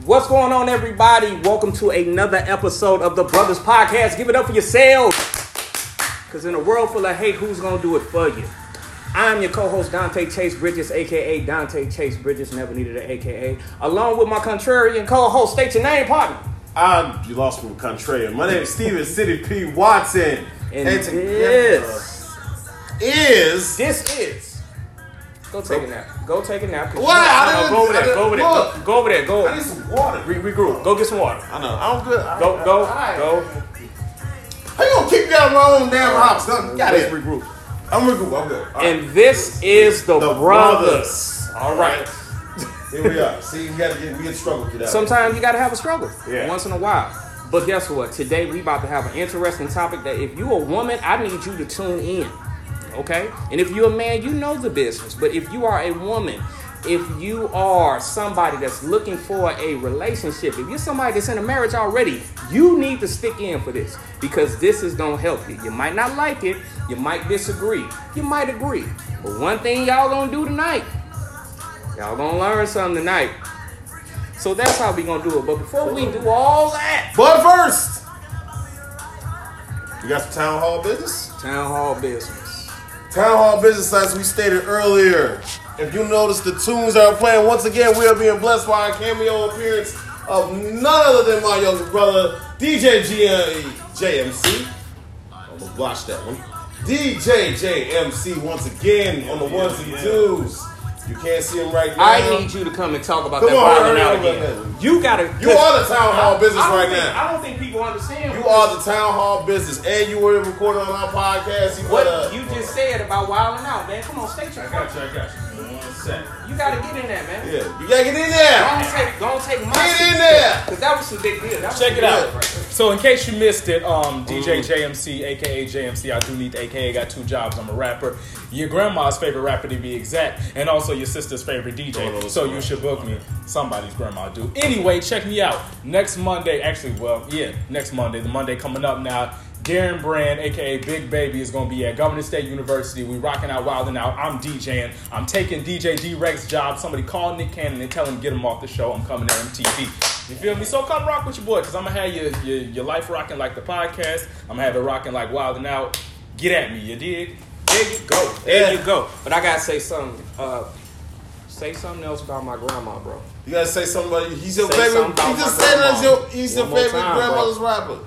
What's going on, everybody? Welcome to another episode of the Brothers Podcast. Give it up for yourselves. Because in a world full of hate, who's going to do it for you? I'm your co-host Dante Chase Bridges, aka Dante Chase Bridges, never needed an AKA, along with my contrarian co-host. State your name, partner. I'm you lost me with contrarian. My name is Steven City P. Watson. And together this, is this is. Go take a nap. Go take a nap. What? I No, didn't- go over there. Go over there. Go, go over there. Go. I need some water. Re- regroup. Go get some water. I know. I'm good. I- Go. Go. I- Go. How you gonna kick me out of my own damn house? Got Let's it. regroup. I'm regroup. I'm good. Right. And this is the, The brothers. All right. Here we are. See, we gotta get we get struggle to that. Sometimes you gotta have a struggle. Yeah. Once in a while. But guess what? Today we about to have an interesting topic that if you a woman, I need you to tune in. Okay? And if you're a man, you know the business. But if you are a woman, if you are somebody that's looking for a relationship, if you're somebody that's in a marriage already, you need to stick in for this because this is gonna help you. You might not like it, you might disagree, you might agree. But one thing y'all gonna do tonight, y'all gonna learn something tonight. So that's how we gonna do it. But before we do all that, But first, you got some town hall business. town hall business. Town hall business, as we stated earlier. If you notice the tunes that are playing, once again, we are being blessed by a cameo appearance of none other than my younger brother, DJ G- JMC. I'm gonna watch that one. DJ JMC once again on the ones and twos. You can't see him right now. I need you to come and talk about Come that on, wilding out again. man. You gotta. You are the town hall business I right think- now. I don't think people understand. You are the town hall business, and you were recording on our podcast. You what better- you just said about wilding out, man. Come on, state your. I got you, I got you. One. You gotta get in there, man. Yeah, you gotta get in there. Don't take, don't take my Get in there. Cause that was some big deal. That Check it out. right. So in case you missed it, um, DJ JMC, aka JMC, I do need the AKA. Got two jobs. I'm a rapper. Your grandma's favorite rapper to be exact, and also your sister's favorite DJ. no, So you should book me. Somebody's grandma do. Anyway, check me out next Monday. Actually, well, yeah, next Monday. The Monday coming up now. Darren Brand, aka Big Baby, is gonna be at Governors State University. We rocking out, wilding out. I'm DJing. I'm taking DJ D-Wrek's job. Somebody call Nick Cannon and tell him get him off the show. I'm coming to MTV. You feel me? So come rock with your boy, cause I'm gonna have your, your your life rocking like the podcast. I'm gonna have it rocking like wilding out. Get at me, you dig? There you go. There Yeah. you go. But I gotta say something. Uh, say something else about my grandma, bro. You gotta say something about he's your Say favorite. something He just said that's grandma. your he's your One more favorite time, grandmother's rapper.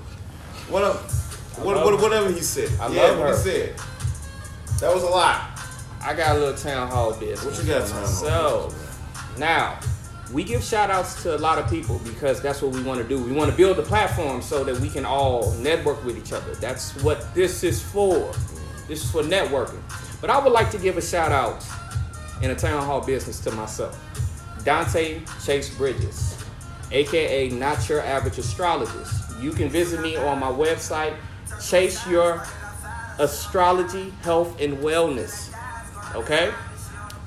What up? What, what, whatever he said. I yeah, love what her. he said. That was a lot. I got a little town hall business. What you got, town hall myself. Now, we give shout outs to a lot of people because that's what we want to do. We want to build a platform so that we can all network with each other. That's what this is for. This is for networking. But I would like to give a shout out in a town hall business to myself. Dante Chase Bridges, aka Not Your Average Astrologist. You can visit me on my website, Chase Your Astrology, Health, and Wellness. Okay?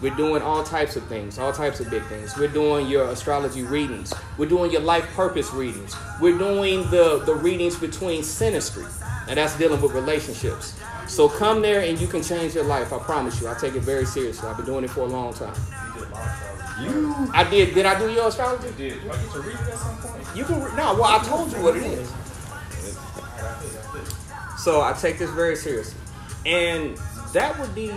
We're doing all types of things, all types of big things. We're doing your astrology readings. We're doing your life purpose readings. We're doing the, the readings between synastry, and that's dealing with relationships. So come there and you can change your life. I promise you. I take it very seriously. I've been doing it for a long time. You I did. Did I do your astrology? Did do I get to read it at some point? You can. re- No, well, I told you what it is. So I take this very seriously, and that would be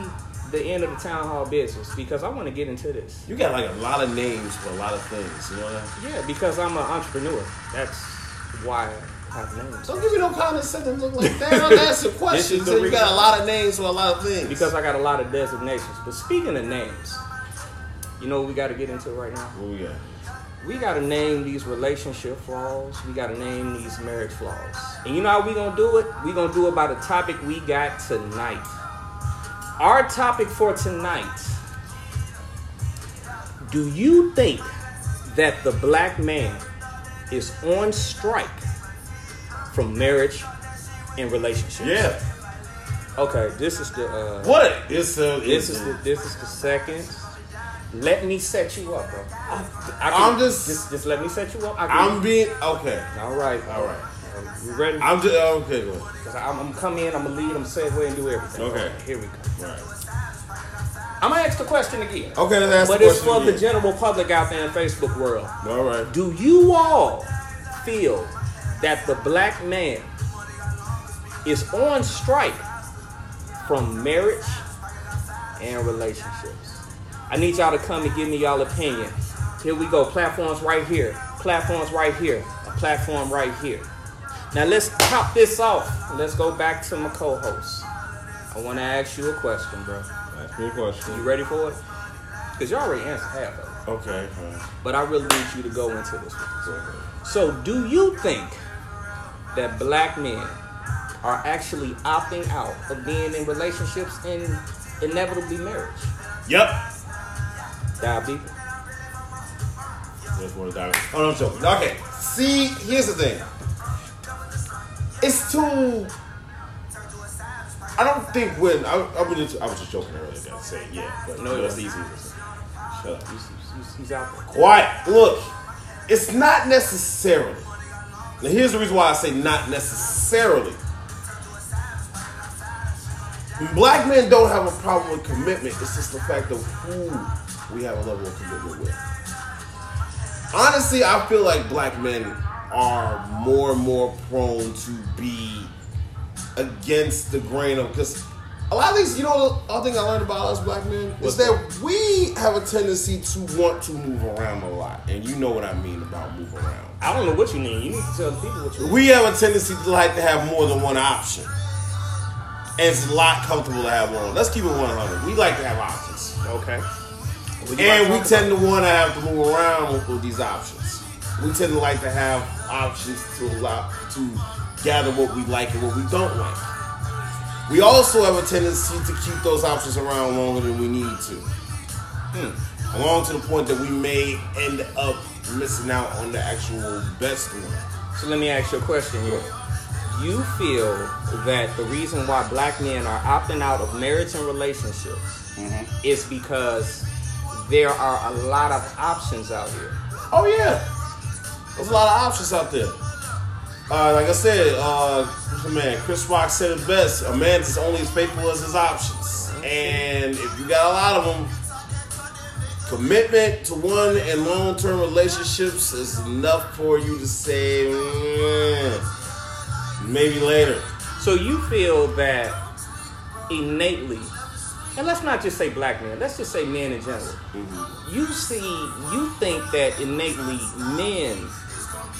the end of the town hall business because I want to get into this. you got like a lot of names for a lot of things. You know what I mean? Yeah, because I'm an entrepreneur. That's why I have names. Don't give me no condescending look like that. I'm asking questions. So you got a lot of names for a lot of things. Because I got a lot of designations. But speaking of names, you know what we got to get into right now? what we got? We got to name these relationship flaws. We got to name these marriage flaws. And you know how we to do it? we to do it by the topic we got tonight. Our topic for tonight Do you think that the black man is on strike from marriage and relationships? Yeah. Okay, this is the uh, What? It's uh, this is the this is the second. Let me set you up, bro. I, I'm just- just just let me set you up. I I'm being okay. all right, All right. Um, you ready? I'm just oh, okay. Go. Cause I'm, I'm gonna come in, I'm gonna lead, I'm segue and do everything. Okay. Here we go. Right. I'm gonna ask the question again. Okay, let's ask But the it's question for the general public out there in Facebook world. All right. Do you all feel that the black man is on strike from marriage and relationships? I need y'all to come and give me y'all opinion. Here we go. Platforms right here. Platforms right here. A platform right here. Now let's top this off. Let's go back to my co-host. I want to ask you a question, bro. Ask me a question. You ready for it? Because you already answered half of it. Okay. But I really need you to go into this one. So, do you think that black men are actually opting out of being in relationships and inevitably marriage? Yep. Dive deep. Just want to dive in. Oh, no, I'm joking. Okay. See, here's the thing. It's too. I don't think when I, I, was just, I was just joking earlier. Guys, saying yeah, but No, no, it it's wasn't. easy. Shut up. He's, he's, he's out there. Quiet. Look, it's not necessarily. Now, here's the reason why I say not necessarily. Black men don't have a problem with commitment, it's just the fact of who we have a level of commitment with. Honestly, I feel like black men are more and more prone to be against the grain of because a lot of these, you know, the other thing I learned about us black men is that we have a tendency to want to move around a lot, and you know what I mean about move around. I don't know what you mean. You need to tell the people what you mean. We have a tendency to like to have more than one option, and it's a lot comfortable to have one. Let's keep it one hundred. We like to have options, Okay. What you and we tend to want to have to move around with, with these options. We tend to like to have options to allow to gather what we like and what we don't like. We also have a tendency to keep those options around longer than we need to. Hmm. Along to the point that we may end up missing out on the actual best one. So let me ask you a question here. You feel that the reason why black men are opting out of marriage and relationships is because there are a lot of options out here. Oh yeah, there's a lot of options out there. Uh, like I said, uh, man Chris Rock said it best: "A man is only as faithful as his options." And if you got a lot of them, commitment to one and long-term relationships is enough for you to say, "Mm, maybe later. So you feel that innately, and let's not just say black men, let's just say men in general. You see, you think that innately men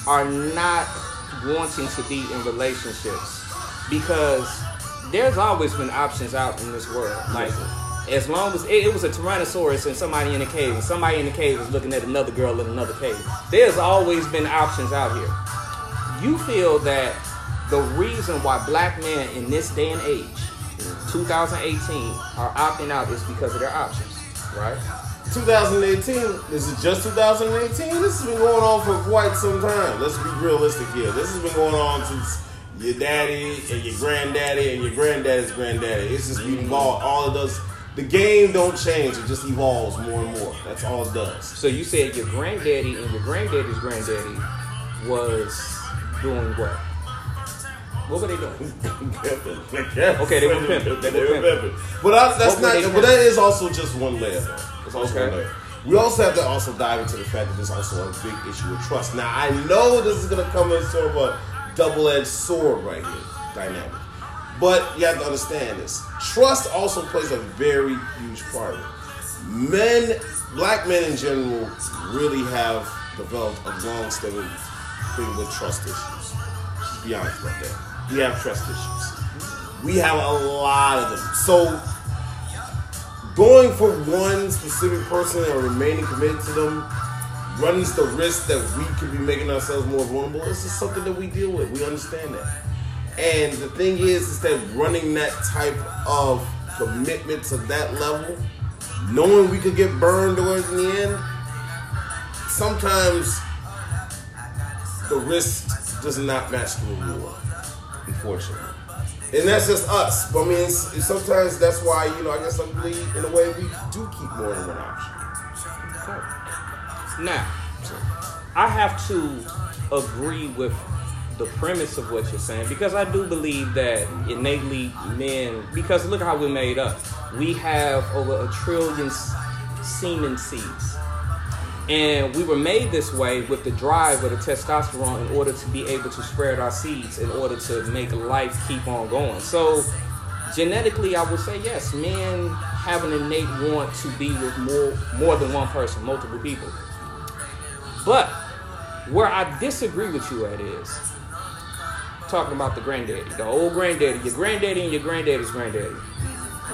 are not wanting to be in relationships because there's always been options out in this world. Like, as long as it, it was a Tyrannosaurus and somebody in a cave, and somebody in the cave was looking at another girl in another cave, there's always been options out here you feel that the reason why black men in this day and age, 2018, are opting out is because of their options, right? 2018. This is just 2018. This has been going on for quite some time. Let's be realistic here. This has been going on since your daddy and your granddaddy and your granddaddy's granddaddy. It's just been evolved. All it does, the game don't change. It just evolves more and more. That's all it does. So you said your granddaddy and your granddaddy's granddaddy was doing what? What were they doing? okay, they were pimping. They were pimping. But I, that's What were they not. But that is also just one layer. Though. It's also Okay. one layer. We also have to also dive into the fact that there's also a big issue with trust. Now I know this is gonna come as sort of a double-edged sword right here, dynamic. But you have to understand this. Trust also plays a very huge part of it. Men, black men in general, really have developed a long-standing thing with trust issues. Just be honest about that. We have trust issues. We have a lot of them. So going for one specific person and remaining committed to them runs the risk that we could be making ourselves more vulnerable. This is something that we deal with. We understand that. And the thing is, is that running that type of commitment to that level, knowing we could get burned towards the end, sometimes the risk does not match the reward, unfortunately. And that's just us. But I mean, it's, it's sometimes that's why, you know, I guess I believe in a way we do keep more than one option. Now, I have to agree with the premise of what you're saying because I do believe that innately men, because look how we're made up. We have over a trillion s- semen seeds. And we were made this way with the drive with the testosterone in order to be able to spread our seeds, in order to make life keep on going. So, genetically, I would say yes, men have an innate want to be with more, more than one person, multiple people. But where I disagree with you at is talking about the granddaddy, the old granddaddy, your granddaddy and your granddaddy's granddaddy.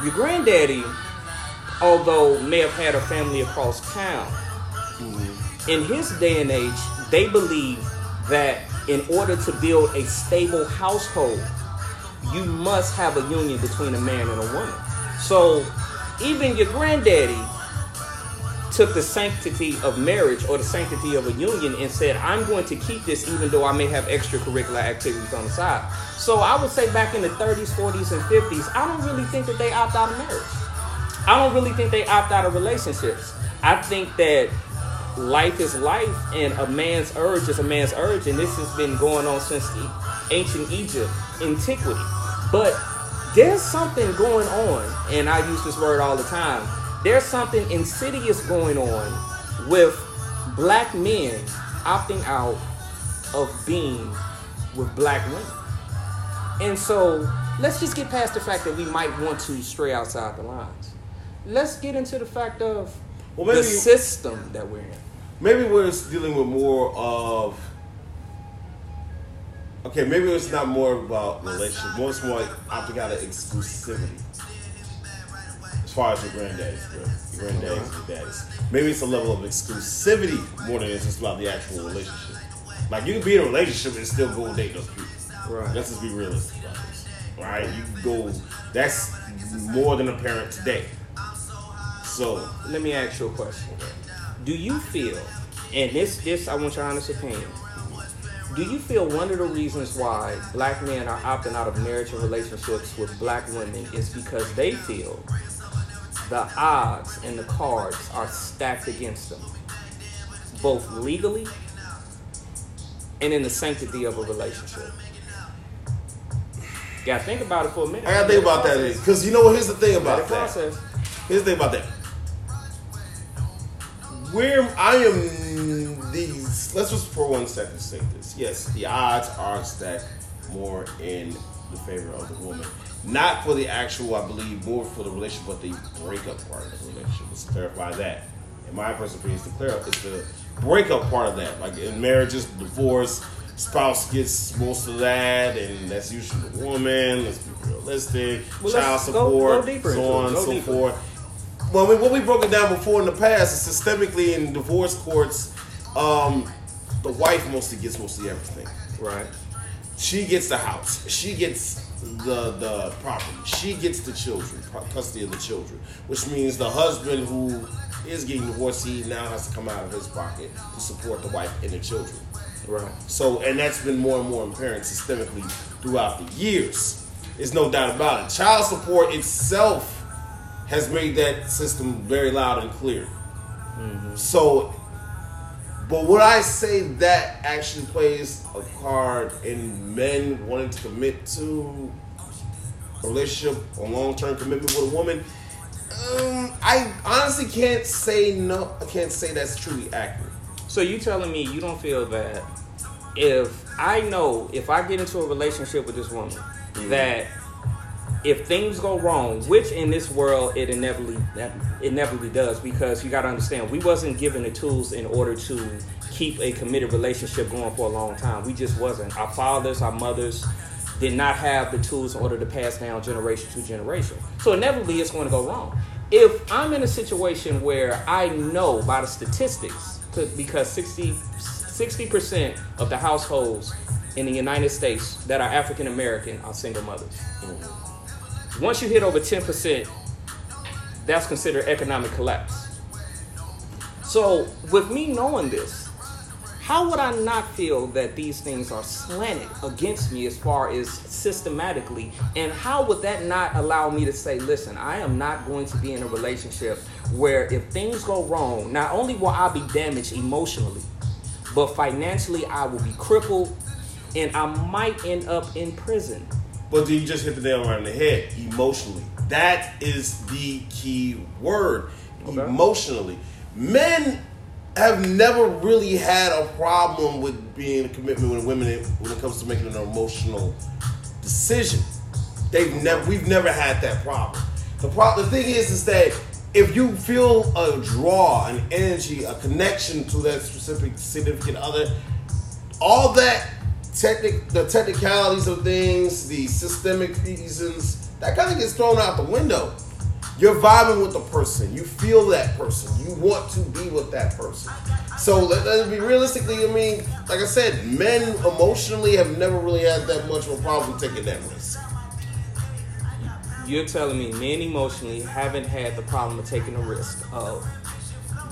Your granddaddy, although may have had a family across town, in his day and age, they believe that in order to build a stable household, you must have a union between a man and a woman. So even your granddaddy took the sanctity of marriage or the sanctity of a union and said, I'm going to keep this even though I may have extracurricular activities on the side. So I would say back in the 30s, 40s, and 50s, I don't really think that they opt out of marriage. I don't really think they opt out of relationships. I think that life is life and a man's urge is a man's urge and this has been going on since the ancient Egypt, antiquity. But there's something going on, and I use this word all the time. There's something insidious going on with black men opting out of being with black women. And so let's just get past the fact that we might want to stray outside the lines. Let's get into the fact of Well, the system that we're in. Maybe we're dealing with more of. Okay, maybe it's not more about relationship. More it's more like opting out of exclusivity. As far as your granddaddies, bro. Your granddaddies, your daddies. Maybe it's a level of exclusivity more than it's just about the actual relationship. Like you can be in a relationship and still go date those people. Right. Let's just be realistic about this. Right? You can go. That's more than apparent today. So let me ask you a question. Do you feel, and this this I want your honest opinion. Do you feel one of the reasons why black men are opting out of marriage and relationships with black women is because they feel the odds and the cards are stacked against them, both legally and in the sanctity of a relationship? Gotta think about it for a minute. I gotta think about that because you know what? Here's the thing about that. process. Here's the thing about that. Where I am these let's just for one second say this. Yes, the odds are stacked more in the favor of the woman. Not for the actual, I believe, more for the relationship, but the breakup part of the relationship. Let's clarify that. In my personal opinion, it's to clear up, it's the breakup part of that. Like in marriages, divorce, spouse gets most of that, and that's usually the woman. Let's be realistic. Well, child go- support, go deeper so on and so deeper. forth. Well, I mean, what we broke it down before in the past is systemically in divorce courts, um, the wife mostly gets mostly everything. Right. She gets the house. She gets the the property. She gets the children, custody of the children, which means the husband who is getting divorced, he now has to come out of his pocket to support the wife and the children. Right. So, and that's been more and more apparent systemically throughout the years. There's no doubt about it. Child support itself has made that system very loud and clear. So, but would I say that actually plays a card in men wanting to commit to a relationship, a long term commitment with a woman? Um, I honestly can't say no. I can't say that's truly accurate. So you telling me you don't feel that if I know if I get into a relationship with this woman that if things go wrong, which in this world it inevitably that inevitably does, because you got to understand we wasn't given the tools in order to keep a committed relationship going for a long time. We just wasn't. Our fathers, our mothers did not have the tools in order to pass down generation to generation. So inevitably it's going to go wrong. If I'm in a situation where I know by the statistics, because 60 percent of the households in the United States that are African American are single mothers. Mm-hmm. Once you hit over 10%, that's considered economic collapse. So, with me knowing this, how would I not feel that these things are slanted against me as far as systematically? And how would that not allow me to say, listen, I am not going to be in a relationship where if things go wrong, not only will I be damaged emotionally, but financially I will be crippled and I might end up in prison. But then you just hit the nail right on the head. Emotionally, that is the key word. Okay. Emotionally, men have never really had a problem with being in a commitment with women when it comes to making an emotional decision. They've never, we've never had that problem. The problem, the thing is, is that if you feel a draw, an energy, a connection to that specific significant other, all that technic, the technicalities of things, the systemic reasons, that kind of gets thrown out the window. You're vibing with the person. You feel that person. You want to be with that person. So let, let be realistically. I mean, like I said, men emotionally have never really had that much of a problem taking that risk. You're telling me men emotionally haven't had the problem of taking a risk of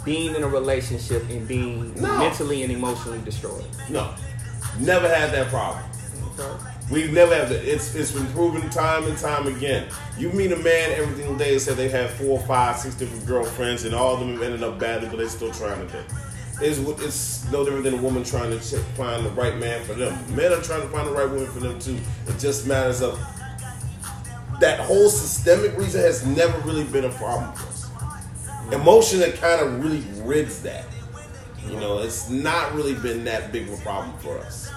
being in a relationship and being No. mentally and emotionally destroyed. No, never had that problem. Okay. We've never had that. It's it's been proven time and time again. You meet a man every single day and say they have four, five, six different girlfriends, and all of them have ended up badly, but they're still trying to date. It's, it's no different than a woman trying to find the right man for them. Men are trying to find the right woman for them too. It just matters of that whole systemic reason has never really been a problem for us. Emotion that kind of really rids that. You know, it's not really been that big of a problem for us.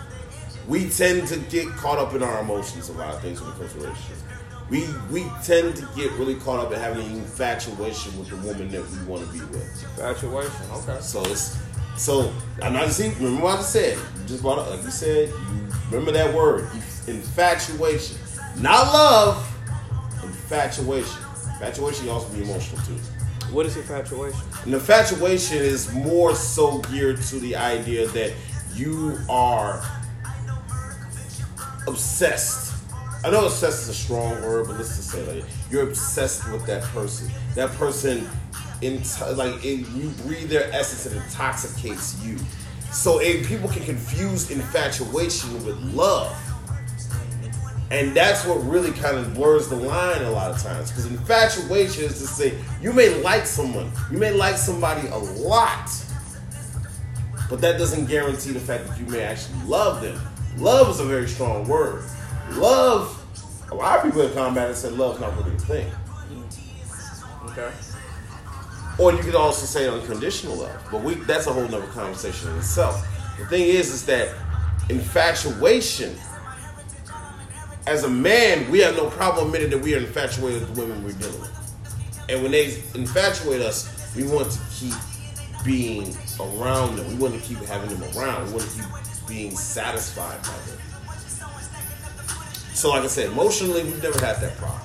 We tend to get caught up in our emotions a lot of things when it comes to relationships. We we tend to get really caught up in having an infatuation with the woman that we want to be with. Infatuation. Okay. So it's so I'm not see. Remember what I said. You just brought up. Like you said. You remember that word. Infatuation, not love. Infatuation. Infatuation can also be emotional too. What is infatuation? Infatuation is more so geared to the idea that you are obsessed. I know obsessed is a strong word, but let's just say like you're obsessed with that person. That person, like it, you breathe their essence and intoxicates you. So eh, people can confuse infatuation with love. And that's what really kind of blurs the line a lot of times. Because infatuation is to say you may like someone, you may like somebody a lot, but that doesn't guarantee the fact that you may actually love them. Love is a very strong word. Love, a lot of people in combat have said love's not really a thing. Okay. Or you could also say unconditional love, but we that's a whole nother conversation in itself. The thing is, is that infatuation. As a man, we have no problem admitting that we are infatuated with the women we're dealing with. And when they infatuate us, we want to keep being around them. We want to keep having them around. We want to keep being satisfied by them. So, like I said, emotionally, we've never had that problem.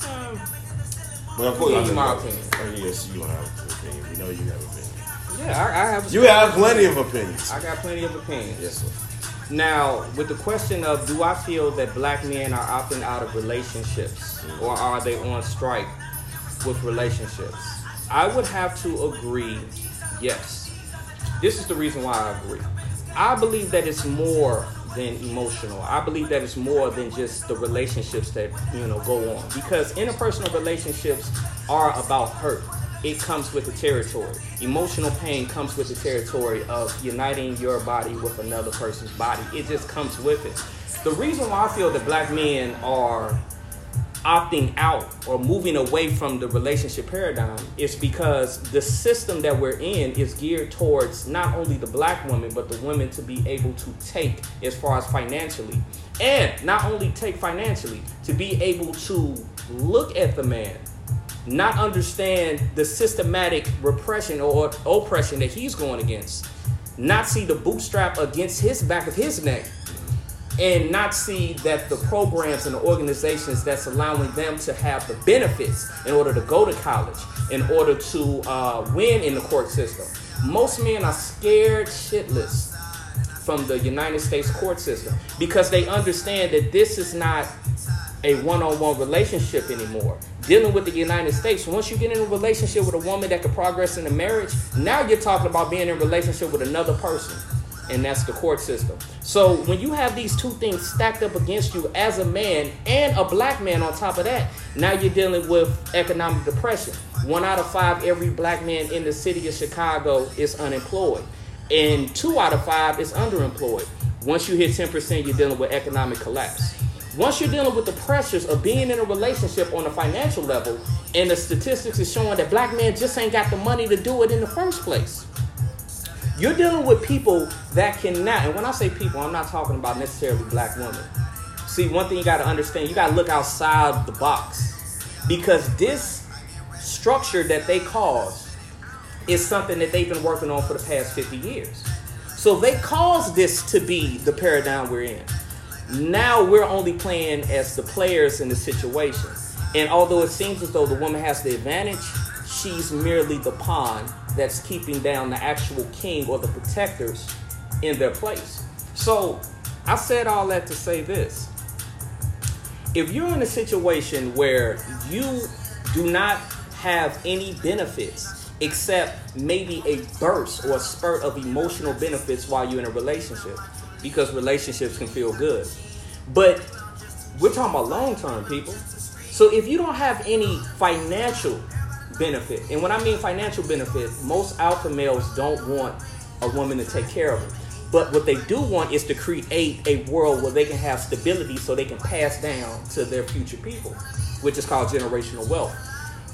Hmm. But of course, in my opinion. Oh, yes, you don't have an opinion. We know you have an opinion. Yeah, I, I have. a You have plenty of opinions. I got plenty of opinions. Yes, sir. Now, with the question of do I feel that black men are opting out of relationships or are they on strike with relationships? I would have to agree, yes. This is the reason why I agree. I believe that it's more than emotional. I believe that it's more than just the relationships that, you know, go on. Because interpersonal relationships are about hurt it comes with the territory. Emotional pain comes with the territory of uniting your body with another person's body. It just comes with it. The reason why I feel that black men are opting out or moving away from the relationship paradigm is because the system that we're in is geared towards not only the black woman but the women to be able to take as far as financially and not only take financially to be able to look at the man not understand the systematic repression or oppression that he's going against, not see the bootstrap against his back of his neck, and not see that the programs and the organizations that's allowing them to have the benefits in order to go to college, in order to uh, win in the court system. Most men are scared shitless from the United States court system because they understand that this is not a one-on-one relationship anymore. Dealing with the United States, once you get in a relationship with a woman that can progress in a marriage, now you're talking about being in a relationship with another person, and that's the court system. So when you have these two things stacked up against you as a man and a black man on top of that, now you're dealing with economic depression. One out of five every black man in the city of Chicago is unemployed. and two out of five is underemployed. Once you hit 10%, you're dealing with economic collapse. Once you're dealing with the pressures of being in a relationship on a financial level, and the statistics is showing that black men just ain't got the money to do it in the first place. You're dealing with people that cannot, and when I say people, I'm not talking about necessarily black women. See, one thing you got to understand, you got to look outside the box because this structure that they cause is something that they've been working on for the past 50 years. So they caused this to be the paradigm we're in. Now we're only playing as the players in the situation. And although it seems as though the woman has the advantage, she's merely the pawn that's keeping down the actual king or the protectors in their place. So I said all that to say this. If you're in a situation where you do not have any benefits except maybe a burst or a spurt of emotional benefits while you're in a relationship, because relationships can feel good. But we're talking about long term people. So if you don't have any financial benefit, and when I mean financial benefit, most alpha males don't want a woman to take care of them. But what they do want is to create a world where they can have stability so they can pass down to their future people, which is called generational wealth.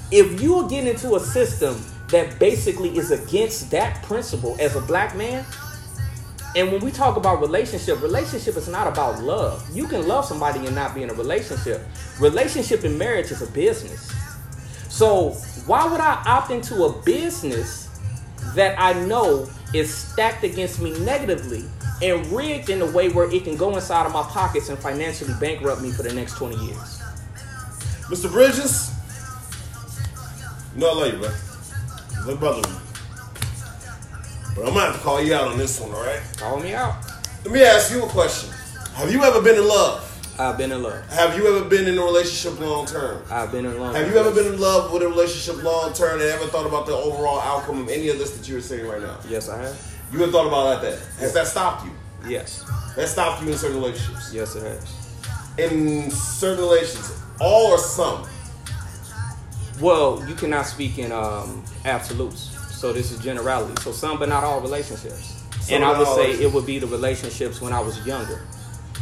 If you get into a system that basically is against that principle as a black man, and when we talk about relationship, relationship is not about love. You can love somebody and not be in a relationship. Relationship and marriage is a business. So why would I opt into a business that I know is stacked against me negatively and rigged in a way where it can go inside of my pockets and financially bankrupt me for the next 20 years? Mr. Bridges, you know I love you, bro. Look, brother. But I'm gonna have to call you out on this one, all right? Call me out. Let me ask you a question. Have you ever been in love? I've been in love. Have you ever been in a relationship long term? I've been in love. Have you ever been in love with a relationship long term and ever thought about the overall outcome of any of this that you were saying right now? Yes, I have. You have thought about that. Has that stopped you? Yes. That stopped you in certain relationships? Yes, it has. In certain relationships, all or some? Well, you cannot speak in um, absolutes. So this is generality. So some, but not all relationships. And I would say it would be the relationships when I was younger.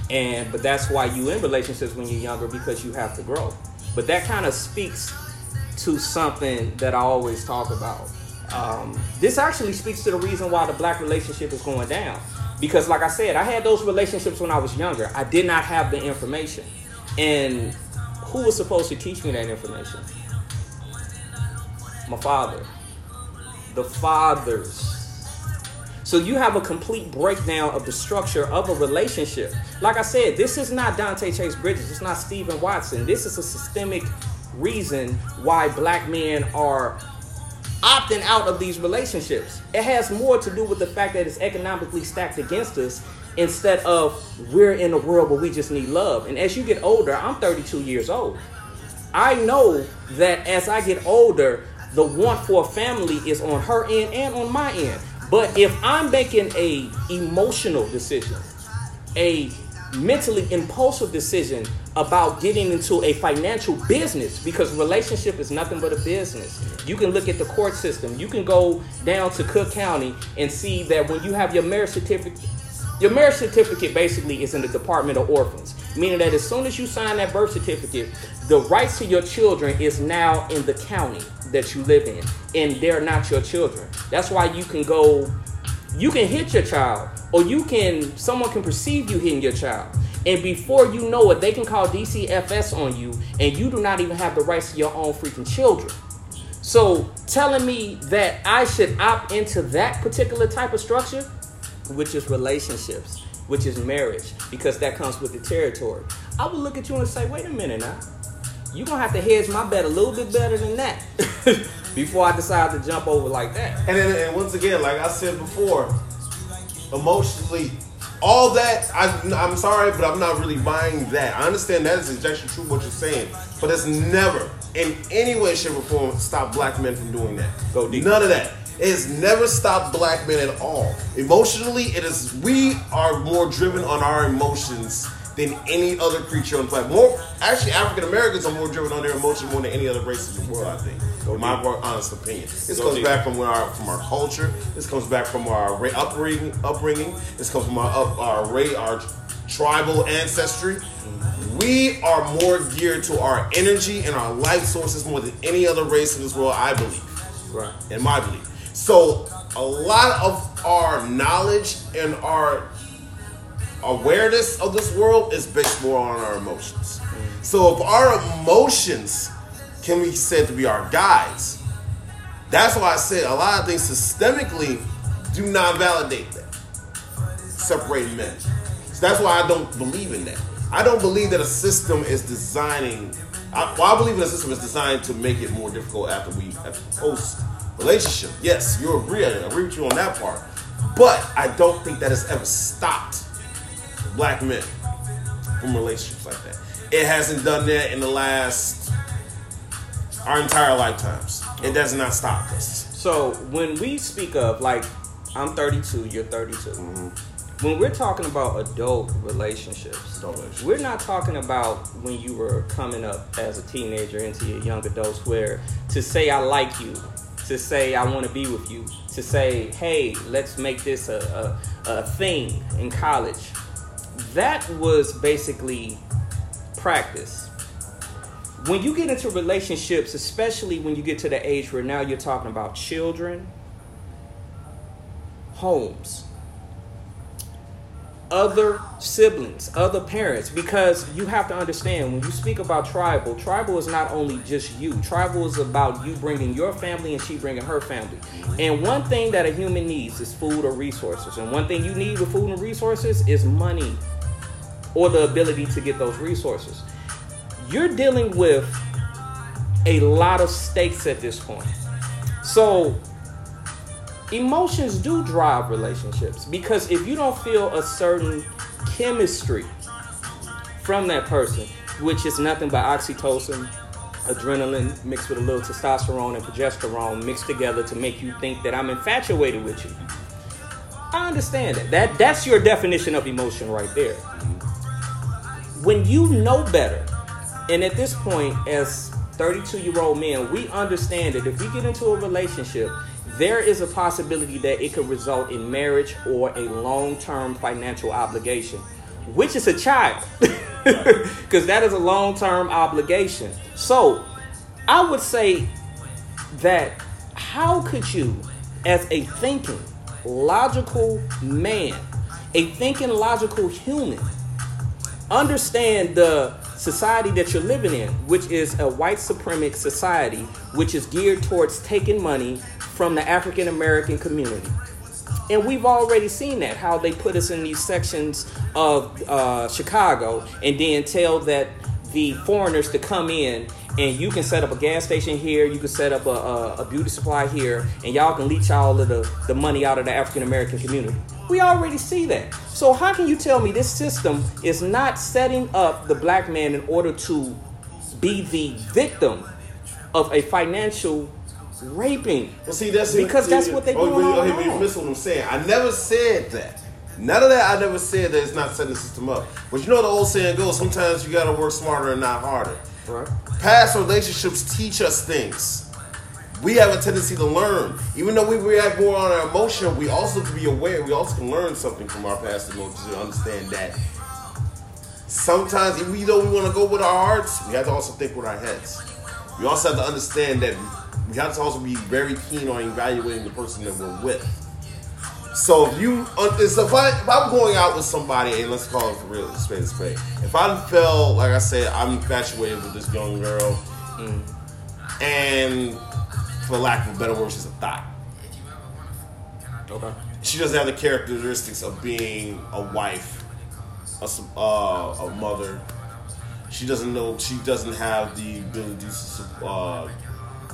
And but that's why you in relationships when you're younger because you have to grow. But that kind of speaks to something that I always talk about. Um, this actually speaks to the reason why the black relationship is going down. Because, like I said, I had those relationships when I was younger. I did not have the information. And who was supposed to teach me that information? My father. The fathers. So you have a complete breakdown of the structure of a relationship. Like I said, this is not Dante Chase Bridges. It's not Stephen Watson. This is a systemic reason why black men are opting out of these relationships. It has more to do with the fact that it's economically stacked against us instead of we're in a world where we just need love. And as you get older, I'm 32 years old. I know that as I get older, the want for a family is on her end and on my end. But if I'm making a emotional decision, a mentally impulsive decision about getting into a financial business because relationship is nothing but a business. You can look at the court system. You can go down to Cook County and see that when you have your marriage certificate your marriage certificate basically is in the Department of Orphans, meaning that as soon as you sign that birth certificate, the rights to your children is now in the county that you live in, and they're not your children. That's why you can go, you can hit your child, or you can, someone can perceive you hitting your child. And before you know it, they can call DCFS on you, and you do not even have the rights to your own freaking children. So telling me that I should opt into that particular type of structure, which is relationships, which is marriage, because that comes with the territory. I would look at you and say, wait a minute now. You're gonna have to hedge my bet a little bit better than that before I decide to jump over like that. And then, and once again, like I said before, emotionally, all that I, I'm sorry, but I'm not really buying that. I understand that is actually true what you're saying, but it's never in any way, shape, or form stop black men from doing that. Go deep. None of that. It has never stopped black men at all. Emotionally, it is we are more driven on our emotions than any other creature on the planet. More, actually, African Americans are more driven on their emotion more than any other race in the world. I think, in my honest opinion. This Go comes deep. back from our from our culture. This comes back from our upbringing. Upbringing. This comes from our up, our ra- our tribal ancestry. We are more geared to our energy and our life sources more than any other race in this world. I believe Right. in my belief. So a lot of our knowledge and our awareness of this world is based more on our emotions. So if our emotions can be said to be our guides, that's why I said a lot of things systemically do not validate that. Separating men. So that's why I don't believe in that. I don't believe that a system is designing. I, well, I believe in a system is designed to make it more difficult after we post relationship. Yes, you agree. I agree with you on that part. But I don't think that has ever stopped black men from relationships like that. It hasn't done that in the last our entire lifetimes. It does not stop us. So when we speak of like, I'm 32, you're 32. Mm-hmm. When we're talking about adult relationships, Adult relationships. we're not talking about when you were coming up as a teenager into your young adults, where to say I like you, to say I want to be with you, to say hey, let's make this a, a, a thing in college. That was basically practice when you get into relationships, especially when you get to the age where now you're talking about children, homes, other siblings, other parents, because you have to understand when you speak about tribal, tribal is not only just you. Tribal is about you bringing your family and she bringing her family. And one thing that a human needs is food or resources. And one thing you need with food and resources is money or the ability to get those resources you're dealing with a lot of stakes at this point. So, emotions do drive relationships because if you don't feel a certain chemistry from that person, which is nothing but oxytocin, adrenaline mixed with a little testosterone and progesterone mixed together to make you think that I'm infatuated with you. I understand that. That that's your definition of emotion right there. When you know better, and at this point, as 32 year old men, we understand that if we get into a relationship, there is a possibility that it could result in marriage or a long term financial obligation, which is a child. Because that is a long term obligation. So I would say that how could you, as a thinking, logical man, a thinking, logical human, understand the society that you're living in, which is a white supremacist society, which is geared towards taking money from the African American community. And we've already seen that, how they put us in these sections of uh, Chicago and then tell that the foreigners to come in and you can set up a gas station here, you can set up a, a, a beauty supply here, and y'all can leech all of the, the money out of the African American community. We already see that. So how can you tell me this system is not setting up the black man in order to be the victim of a financial raping? Well, see, that's Because that's what they oh, doing but- all okay, but you what I'm saying. I never said that. None of that. I never said that it's not setting the system up. But you know the old saying goes: sometimes you got to work smarter and not harder. Right. Past relationships teach us things. We have a tendency to learn. Even though we react more on our emotion, we also can be aware. We also can learn something from our past emotions and understand that sometimes, even though we want to go with our hearts, we have to also think with our heads. We also have to understand that we have to also be very keen on evaluating the person that we're with. So if you, uh, so if, I, if I'm going out with somebody, and let's call it for real, spade to spade. If I feel, like I said, I'm infatuated with this young girl, and for lack of a better word, she's a thought. Okay. She doesn't have the characteristics of being a wife, a, uh, a mother. She doesn't know. She doesn't have the ability to uh,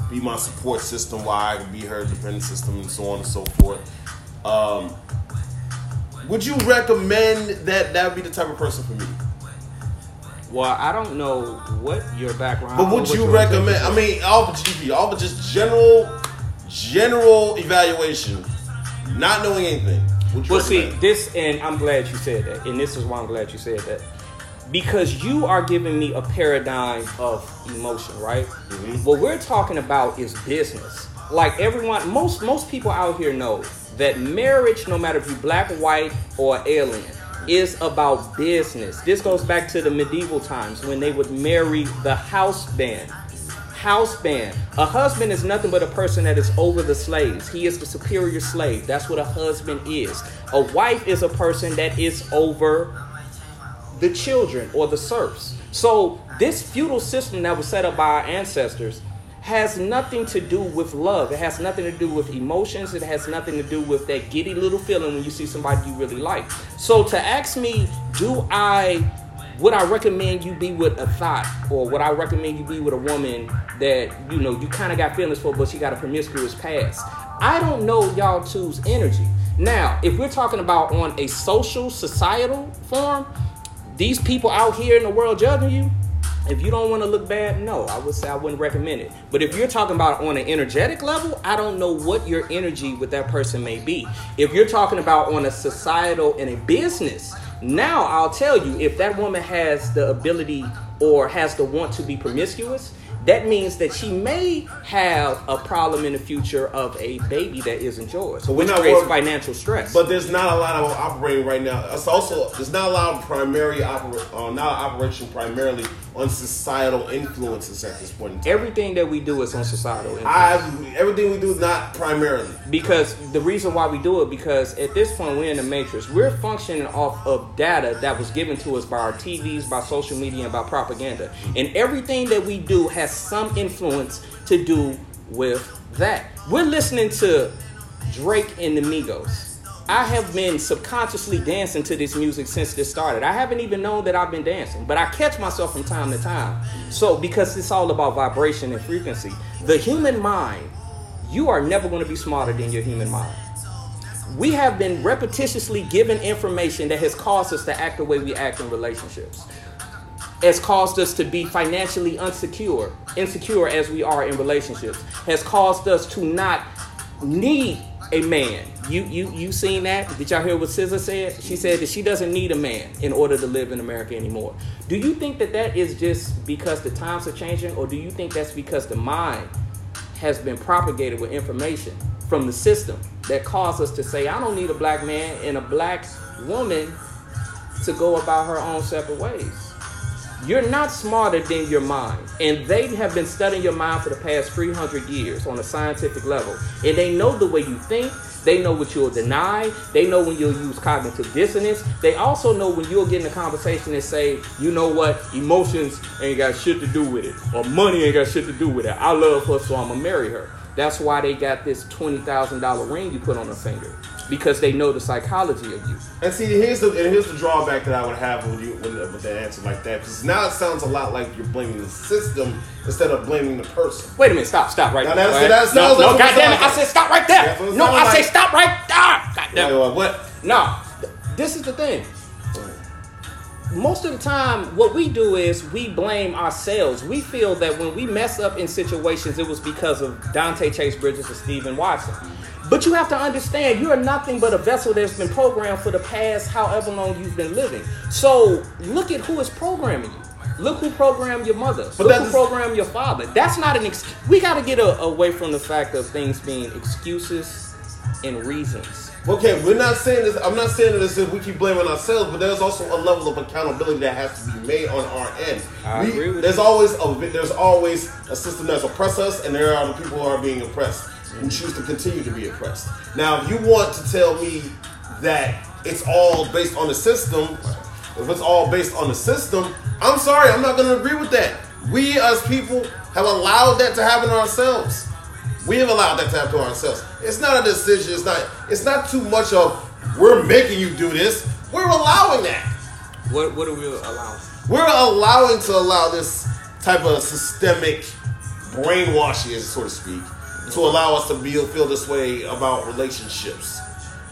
be my support system. Why I can be her dependent system, and so on and so forth. Um, would you recommend that that would be the type of person for me? Well, I don't know what your background. But would you recommend? I mean, all of GP, all of just general, general evaluation, not knowing anything. Would you Well, see this, and I'm glad you said that, and this is why I'm glad you said that. because you are giving me a paradigm of emotion, right? Mm-hmm. What we're talking about is business. Like everyone, most most people out here know that marriage, no matter if you're black, white, or alien, is about business. This goes back to the medieval times when they would marry the house band. House band. A husband is nothing but a person that is over the slaves. He is the superior slave. That's what a husband is. A wife is a person that is over the children or the serfs. So this feudal system that was set up by our ancestors has nothing to do with love. It has nothing to do with emotions. It has nothing to do with that giddy little feeling when you see somebody you really like. So to ask me, do I would I recommend you be with a thought or would I recommend you be with a woman that you know you kind of got feelings for but she got a promiscuous past? I don't know y'all two's energy. Now, if we're talking about on a social, societal form, these people out here in the world judging you, if you don't want to look bad, no, I would say I wouldn't recommend it. But if you're talking about on an energetic level, I don't know what your energy with that person may be. If you're talking about on a societal and a business, now I'll tell you if that woman has the ability or has the want to be promiscuous, that means that she may have a problem in the future of a baby that isn't yours, So we're which not creates worried- financial stress. But there's not a lot of operating right now. It's also there's not a lot of primary uh, not operation primarily on societal influences at this point. In time. Everything that we do is on societal. influence. I everything we do is not primarily. because the reason why we do it because at this point we're in the matrix we're functioning off of data that was given to us by our tvs by social media and by propaganda and everything that we do has some influence to do with that we're listening to drake and the migos I have been subconsciously dancing to this music since this started. I haven't even known that I've been dancing, but I catch myself from time to time. So, because it's all about vibration and frequency, the human mind you are never going to be smarter than your human mind. We have been repetitiously given information that has caused us to act the way we act in relationships. Has caused us to be financially insecure, insecure as we are in relationships. Has caused us to not need a man. You you you seen that? Did y'all hear what SZA said? She said that she doesn't need a man in order to live in America anymore. Do you think that that is just because the times are changing, or do you think that's because the mind has been propagated with information from the system that caused us to say, I don't need a black man and a black woman to go about her own separate ways. You're not smarter than your mind. And they have been studying your mind for the past 300 years on a scientific level. And they know the way you think. They know what you'll deny. They know when you'll use cognitive dissonance. They also know when you'll get in a conversation and say, you know what, emotions ain't got shit to do with it. Or money ain't got shit to do with it. I love her, so I'm to marry her. That's why they got this $20,000 ring you put on her finger. Because they know the psychology of you. And see, here's the and here's the drawback that I would have with you with, with that answer like that. Because now it sounds a lot like you're blaming the system instead of blaming the person. Wait a minute, stop, stop right Now, there. Right? that's- no, that's no, what it goddamn it, sounds I said stop right there. it No, sounds I say like. stop right there. Goddamn. Wait, what? No, th- this is the thing. Most of the time, what we do is we blame ourselves. We feel that when we mess up in situations, it was because of Dante Chase Bridges or Stephen Watson. But you have to understand, you are nothing but a vessel that's been programmed for the past however long you've been living. So look at who is programming you. Look who programmed your mother. But look who programmed your father. That's not an ex. We got to get a, away from the fact of things being excuses and reasons. Okay, we're not saying this. I'm not saying this if we keep blaming ourselves, but there's also a level of accountability that has to be made on our end. I We- agree with there's you. always a there's always a system that's oppressed us, and there are the people who are being oppressed who mm. choose to continue to be oppressed. Now, if you want to tell me that it's all based on the system, if it's all based on the system, I'm sorry, I'm not going to agree with that. We as people have allowed that to happen to ourselves. We have allowed that to happen to ourselves. It's not a decision. It's not. It's not too much of we're making you do this. We're allowing that. What what do we allow? We're allowing to allow this type of systemic brainwashing, so to speak, to allow us to be, feel this way about relationships,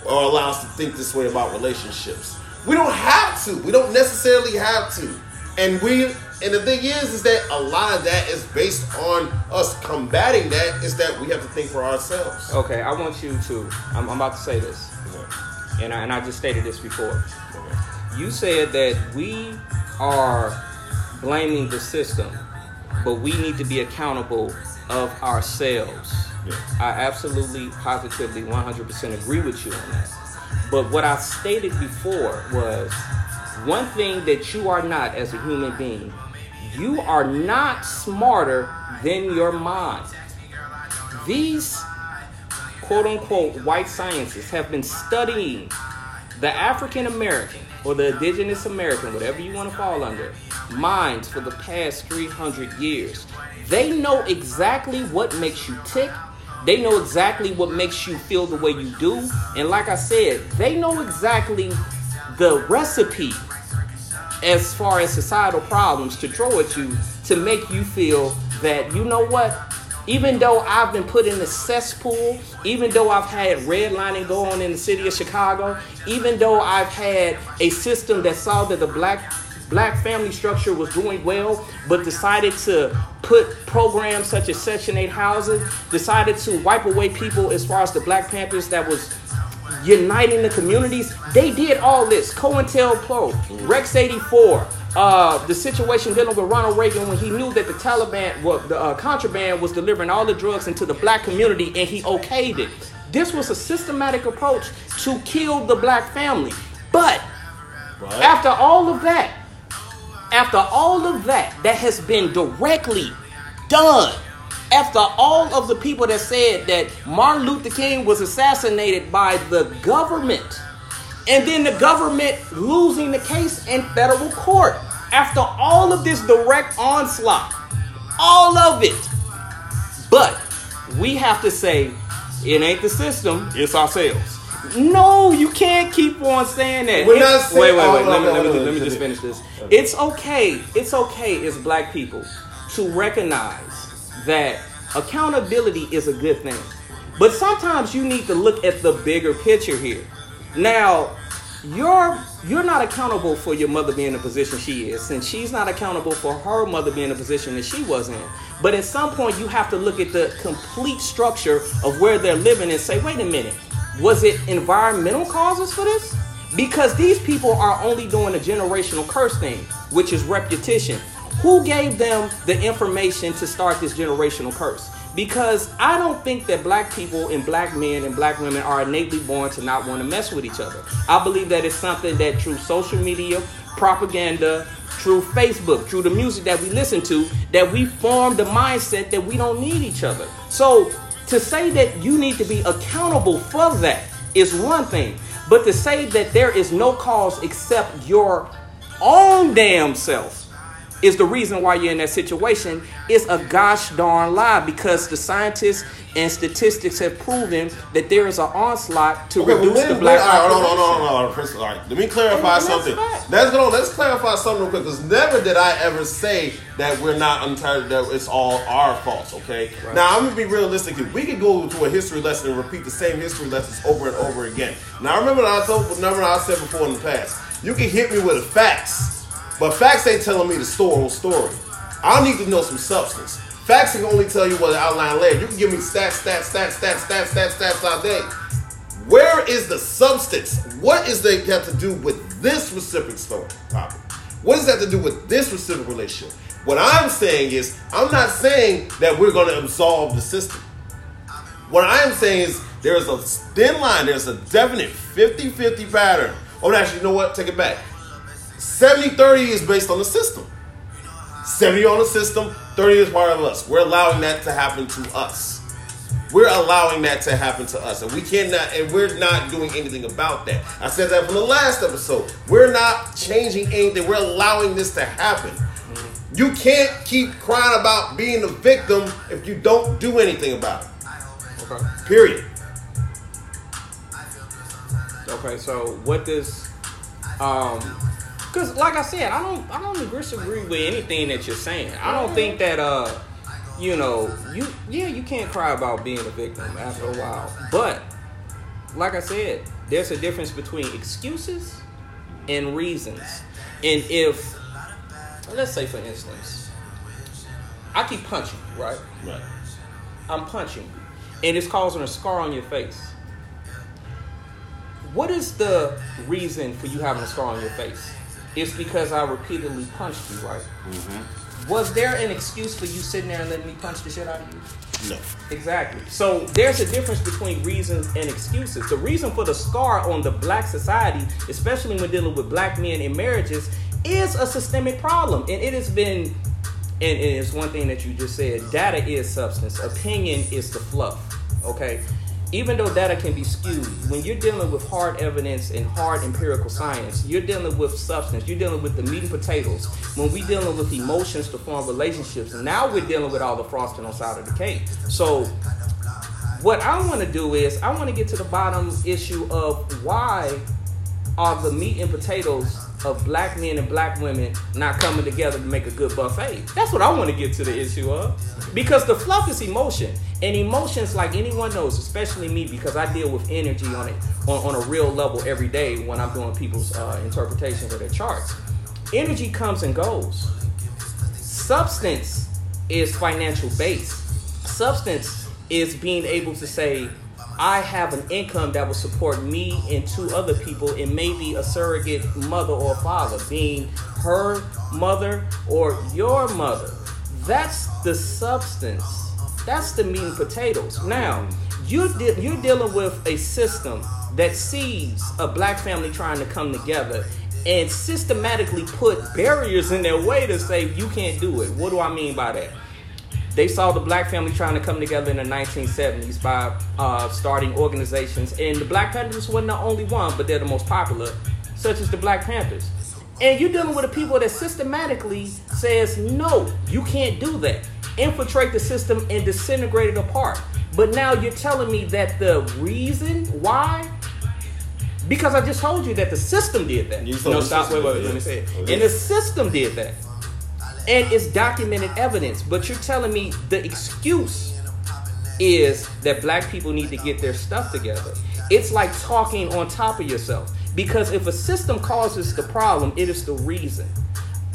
or allow us to think this way about relationships. We don't have to. We don't necessarily have to. And we, and the thing is, is that a lot of that is based on us combating that. Is that we have to think for ourselves. Okay, I want you to. I'm, I'm about to say this, and I, and I just stated this before. You said that we are blaming the system, but we need to be accountable of ourselves. Yeah. I absolutely, positively, 100% agree with you on that. But what I stated before was one thing that you are not as a human being, you are not smarter than your mind. These quote unquote white scientists have been studying the African American or the indigenous American, whatever you want to fall under, minds for the past 300 years. They know exactly what makes you tick. They know exactly what makes you feel the way you do. And like I said, they know exactly the recipe as far as societal problems to throw at you to make you feel that, you know what? Even though I've been put in the cesspool, even though I've had redlining go on in the city of Chicago, even though I've had a system that saw that the black black family structure was doing well, but decided to put programs such as Section 8 housing, decided to wipe away people as far as the Black Panthers that was uniting the communities. They did all this. COINTELPRO, Rex 84, uh, the situation dealing with Ronald Reagan when he knew that the Taliban, well, the uh, contraband was delivering all the drugs into the black community and he okayed it. This was a systematic approach to kill the black family. But Right. after all of that, after all of that, that has been directly done. After all of the people that said that Martin Luther King was assassinated by the government, and then the government losing the case in federal court. After all of this direct onslaught, all of it. But we have to say, it ain't the system, it's ourselves. No, you can't keep on saying that. We're not saying- wait, wait, wait. let me, let me, let me just finish this. It's okay. It's okay as black people to recognize that accountability is a good thing. But sometimes you need to look at the bigger picture here. Now, you're you're not accountable for your mother being in the position she is, and she's not accountable for her mother being in the position that she was in. But at some point, you have to look at the complete structure of where they're living and say, wait a minute, was it environmental causes for this? Because these people are only doing a generational curse thing, which is repetition. Who gave them the information to start this generational curse? Because I don't think that black people and black men and black women are innately born to not want to mess with each other. I believe that it's something that through social media, propaganda, through Facebook, through the music that we listen to, that we form the mindset that we don't need each other. So to say that you need to be accountable for that is one thing, but to say that there is no cause except your own damn self is the reason why you're in that situation is a gosh darn lie because the scientists and statistics have proven that there is an onslaught to Okay, reduce but the black all right, population. hold on, hold on, hold on, all right, let me clarify And something. Let's go. Let's clarify something real quick, because never did I ever say that we're not entitled. That it's all our fault. Okay. Now I'm gonna be realistic. here. We could go to a history lesson and repeat the same history lessons over and over again. Now remember I told. Remember I said before in the past. You can hit me with facts, but facts ain't telling me the story. story. I need to know some substance. Facts can only tell you what the outline layer. You can give me stats, stats, stats, stats, stats, stats, stats all day. Where is the substance? What is that got to do with this specific story topic? What does that have to do with this specific relationship? What I'm saying is, I'm not saying that we're going to absolve the system. What I am saying is, there's a thin line, there's a definite 50 50 pattern. Oh, actually, you know what? Take it back. 70 30 is based on the system. 70 on the system, 30 is part of us. We're allowing that to happen to us. We're allowing that to happen to us, and we cannot, and we're not doing anything about that. I said that from the last episode. We're not changing anything. We're allowing this to happen. You can't keep crying about being a victim if you don't do anything about it. Okay. Period. Okay, so what does um because like I said, I don't I don't disagree with anything that you're saying. I don't think that uh you know, you yeah, you can't cry about being a victim after a while. But like I said, there's a difference between excuses and reasons. And if let's say for instance, I keep punching, you, right? Right. I'm punching you, and it's causing a scar on your face. What is the reason for you having a scar on your face? It's because I repeatedly punched you, right? Mm-hmm. Was there an excuse for you sitting there and letting me punch the shit out of you? No. Exactly. So there's a difference between reasons and excuses. The reason for the scar on the black society, especially when dealing with black men in marriages, is a systemic problem. And it has been, and, and it's one thing that you just said data is substance, opinion is the fluff. Okay? Even though data can be skewed, when you're dealing with hard evidence and hard empirical science, you're dealing with substance, you're dealing with the meat and potatoes. When we're dealing with emotions to form relationships, now we're dealing with all the frosting on side of the cake. So what I want to do is I want to get to the bottom issue of why are the meat and potatoes of black men and black women not coming together to make a good buffet. That's what I want to get to the issue of. Because the fluff is emotion. And emotions, like anyone knows, especially me, because I deal with energy on it on, on a real level every day when I'm doing people's uh, interpretations of their charts. Energy comes and goes. Substance is financial base. Substance is being able to say, I have an income that will support me and two other people, and maybe a surrogate mother or father, being her mother or your mother. That's the substance. That's the meat and potatoes. Now, you de- you're dealing with a system that sees a black family trying to come together and systematically put barriers in their way to say you can't do it. What do I mean by that? They saw the black family trying to come together in the 1970s by uh, starting organizations, and the Black Panthers wasn't the only one, but they're the most popular, such as the Black Panthers. And you're dealing with a people that systematically says, no, you can't do that. Infiltrate the system and disintegrate it apart. But now you're telling me that the reason why because I just told you that the system did that. You stop. Wait, system wait, let me say it. And the system did that. And it's documented evidence. But you're telling me the excuse is that black people need to get their stuff together. It's like talking on top of yourself. Because if a system causes the problem, it is the reason.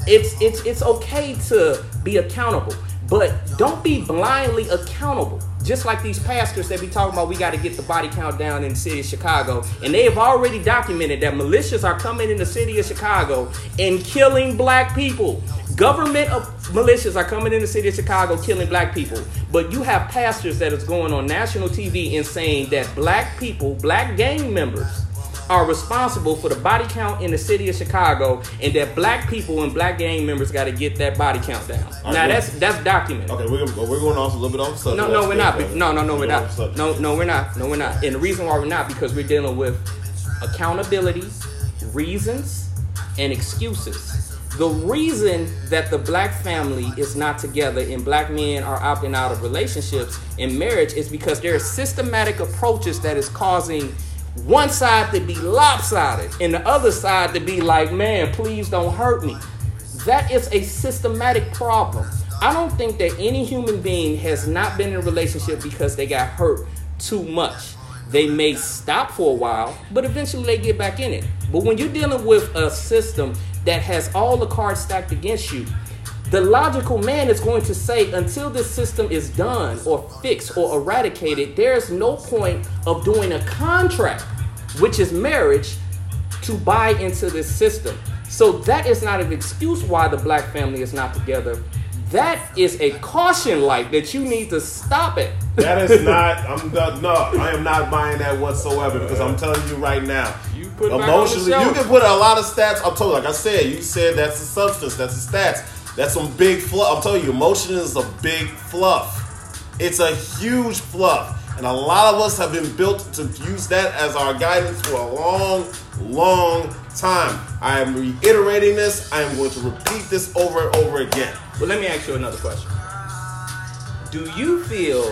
It's it's it's okay to be accountable, but don't be blindly accountable. Just like these pastors that be talking about, we got to get the body count down in the city of Chicago, and they have already documented that militias are coming in the city of Chicago and killing black people. Government of militias are coming in the city of Chicago killing black people, but you have pastors that is going on national TV and saying that black people, black gang members, are responsible for the body count in the city of Chicago, and that black people and black gang members got to get that body count down. All now that's that's documented. Okay, we're, gonna- we're going off a little bit off the subject. No, no, we're not. No, no, no, we're not. off the subject. No, no, we're not. No, we're not. And the reason why we're not because we're dealing with accountability, reasons, and excuses. The reason that the black family is not together and black men are opting out of relationships and marriage is because there are systematic approaches that is causing one side to be lopsided and the other side to be like, man, please don't hurt me. That is a systematic problem. I don't think that any human being has not been in a relationship because they got hurt too much. They may stop for a while, but eventually they get back in it. But when you're dealing with a system that has all the cards stacked against you, the logical man is going to say until this system is done or fixed or eradicated, there's no point of doing a contract, which is marriage, to buy into this system. So that is not an excuse why the black family is not together. That is a caution light that you need to stop it. That is not. I'm not, no. I am not buying that whatsoever because I'm telling you right now. Put it back on the emotionally, you can put a lot of stats. I'm you, like I said, you said that's the substance, that's the stats. That's some big fluff. I'm telling you, emotion is a big fluff. It's a huge fluff, and a lot of us have been built to use that as our guidance for a long, long time. I am reiterating this. I am going to repeat this over and over again. But let me ask you another question. Do you feel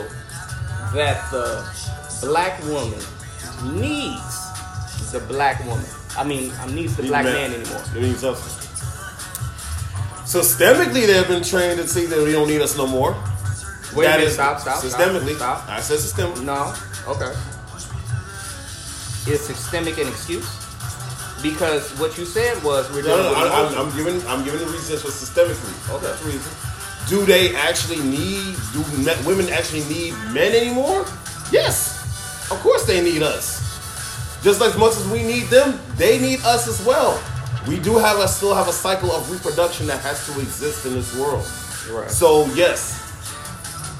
that the black woman needs the black woman? I mean, I needs the Need black man. man anymore. It means substance. Systemically, they've been trained to see that we don't need us no more. Wait a That minute, is stop, stop, stop, Systemically, stop. I said systemically. No. Okay. Is systemic an excuse? Because what you said was we're No, no, I, I'm. I'm giving I'm giving the reasons for systemically. Okay. That's the reason. Do they actually need? Do me- women actually need men anymore? Yes, of course they need us. Just as much as we need them, they need us as well. we do have a still have a cycle of reproduction that has to exist in this world. Right. So yes,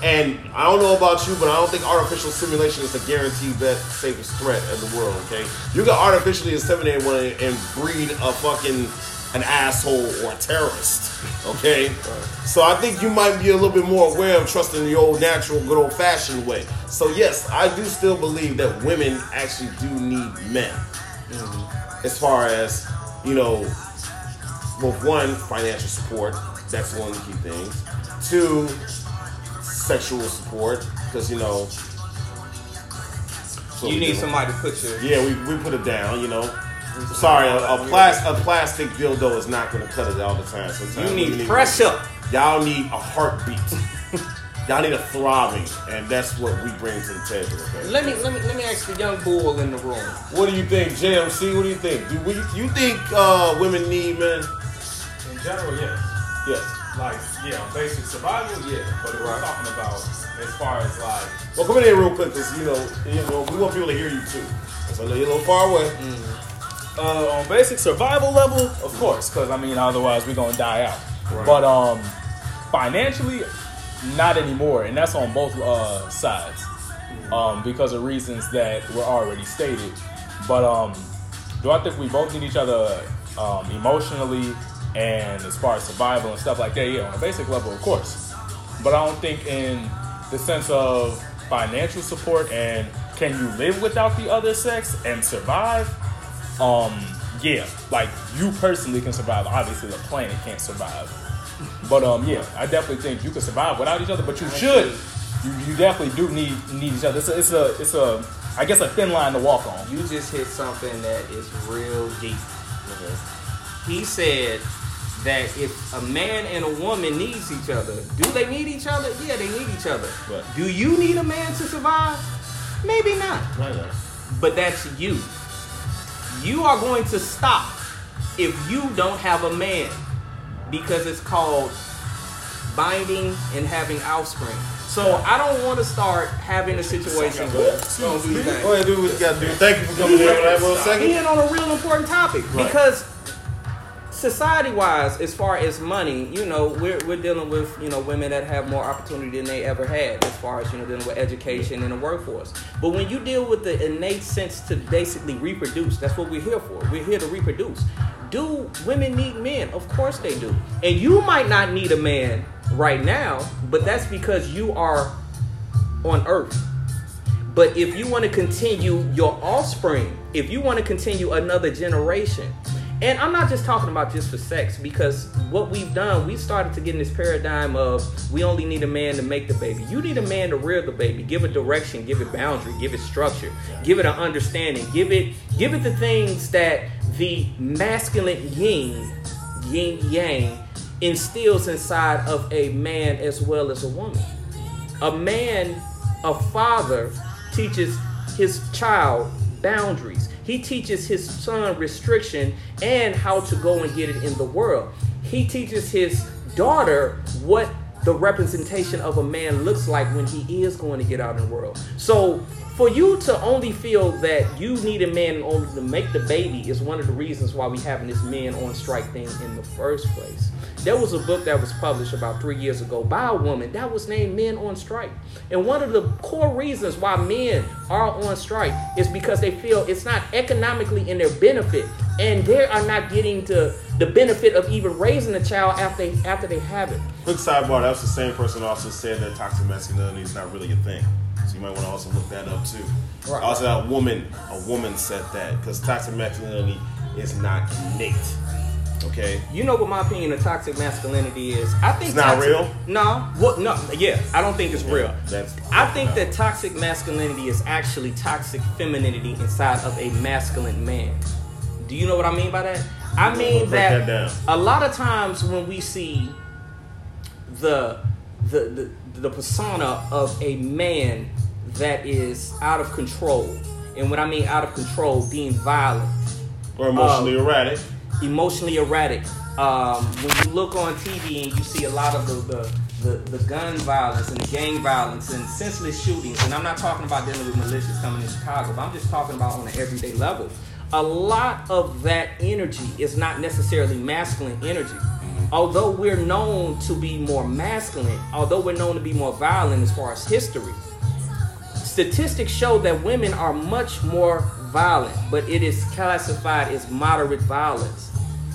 and I don't know about you, but I don't think artificial simulation is a guaranteed best safest threat in the world. Okay, you can artificially inseminate one and breed a fucking an asshole or a terrorist. Okay, so I think you might be a little bit more aware of trusting the old natural, good old fashioned way. So yes, I do still believe that women actually do need men, mm-hmm. as far as you know, well, one financial support. That's one of the key things. Two, sexual support because you know. You need somebody to put your. Yeah, we, we put it down. You know. Sorry, a, a, plas- a plastic dildo is not going to cut it all the time. Sometimes You we need pressure. Y'all need a heartbeat. Y'all need a throbbing, and that's what we bring to the table. Okay. Let me let me let me ask the young bull in the room. What do you think, JMC? What do you think? Do we, you think uh, women need men? In general, yes. Yes. Like, yeah, basic survival, yeah. But if we're talking about as far as like, Well, come in here real quick, cause you know, you know, we want people to hear you too. I know you're a little far away. Uh, on basic survival level, of course, because I mean, otherwise we're gonna die out. But um, financially, not anymore, and that's on both uh, sides, um, because of reasons that were already stated. But um, do I think we both need each other um, emotionally and as far as survival and stuff like that? Yeah, on a basic level, of course. But I don't think in the sense of financial support and can you live without the other sex and survive? Um, yeah, like you personally can survive. Obviously, the planet can't survive. But um, yeah, I definitely think you can survive without each other. But you should. You, you definitely do need need each other. It's a, it's a it's a I guess a thin line to walk on. You just hit something that is real deep. He said that if a man and a woman needs each other, do they need each other? Yeah, they need each other. Right. Do you need a man to survive? Maybe not. Right. But that's you. You are going to stop if you don't have a man because it's called binding and having offspring. So I don't want to start having a situation where don't do that. Go ahead, do what you got to do. Thank you for coming in for that one second. Being on a real important topic Right. because society wise, as far as money, you know, we're, we're dealing with, you know, women that have more opportunity than they ever had as far as, you know, dealing with education and the workforce. But when you deal with the innate sense to basically reproduce, that's what we're here for. We're here to reproduce. Do women need men? Of course they do. And you might not need a man right now, but that's because you are on earth. But if you want to continue your offspring, if you want to continue another generation, and I'm not just talking about just for sex, because what we've done, we started to get in this paradigm of we only need a man to make the baby. You need a man to rear the baby, give it direction, give it boundary, give it structure, give it an understanding, give it give it the things that the masculine yin, yin yang, instills inside of a man as well as a woman. A man, a father, teaches his child boundaries. He teaches his son restriction and how to go and get it in the world. He teaches his daughter what the representation of a man looks like when he is going to get out in the world. So for you to only feel that you need a man order to make the baby is one of the reasons why we having this men on strike thing in the first place. There was a book that was published about three years ago by a woman that was named Men on Strike. And one of the core reasons why men are on strike is because they feel it's not economically in their benefit and they are not getting to the benefit of even raising a child after they, after they have it. Quick sidebar, that was the same person also said that toxic masculinity is not really a thing. So you might want to also look that up too. Right. Also, a woman, a woman said that because toxic masculinity is not innate. Okay. You know what my opinion of toxic masculinity is? I think It's not toxic- real? No, what? No, yeah, I don't think it's real. That's- I think that toxic masculinity is actually toxic femininity inside of a masculine man. Do you know what I mean by that? I mean that, that down. a lot of times when we see the the the, the persona of a man that is out of control, and when I mean out of control, being violent, Or emotionally Um, erratic. emotionally erratic. Um, when you look on TV and you see a lot of the, the, the, the gun violence and the gang violence and senseless shootings, and I'm not talking about dealing with militias coming in Chicago, but I'm just talking about on an everyday level. A lot of that energy is not necessarily masculine energy. Although we're known to be more masculine, although we're known to be more violent as far as history, statistics show that women are much more violent, but it is classified as moderate violence.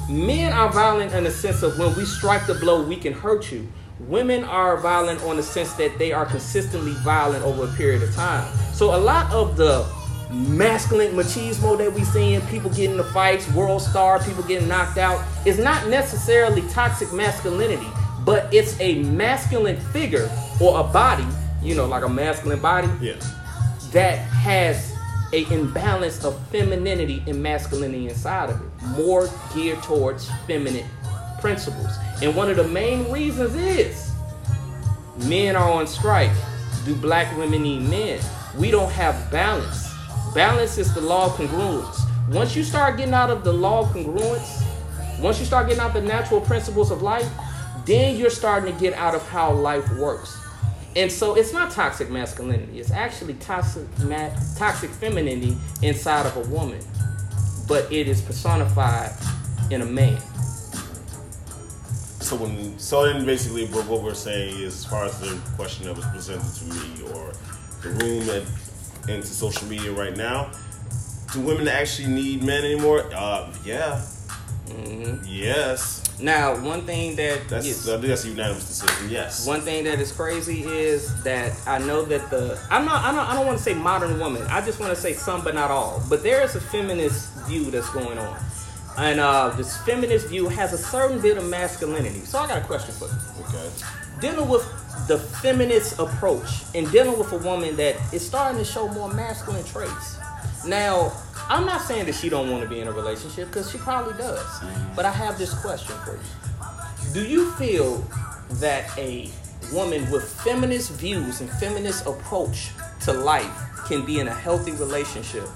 Men are violent in the sense of when we strike the blow, we can hurt you. Women are violent on the sense that they are consistently violent over a period of time. So a lot of the masculine machismo that we seeing, people getting into fights, WorldStar, people getting knocked out, is not necessarily toxic masculinity, but it's a masculine figure or a body, you know, like a masculine body Yes. that has a imbalance of femininity and masculinity inside of it, more geared towards feminine principles. And one of the main reasons is men are on strike. Do black women need men? We don't have balance. Balance is the law of congruence. Once you start getting out of the law of congruence, once you start getting out the natural principles of life, then you're starting to get out of how life works. And so it's not toxic masculinity. It's actually toxic ma- toxic femininity inside of a woman, but it is personified in a man. So when so then basically what what we're saying is as far as the question that was presented to me or the room and into social media right now, do women actually need men anymore? Uh, yeah. Yes. Now, one thing that That's yes, that's a unanimous decision. Yes. one thing that is crazy is that I know that the I'm not I don't I don't want to say modern woman. I just want to say some but not all. But there is a feminist view that's going on. And uh, this feminist view has a certain bit of masculinity. So I got a question for you. Okay. Dealing with the feminist approach and dealing with a woman that is starting to show more masculine traits. Now, I'm not saying that she don't want to be in a relationship because she probably does. Mm-hmm. But I have this question for you. Do you feel that a woman with feminist views and feminist approach to life can be in a healthy relationship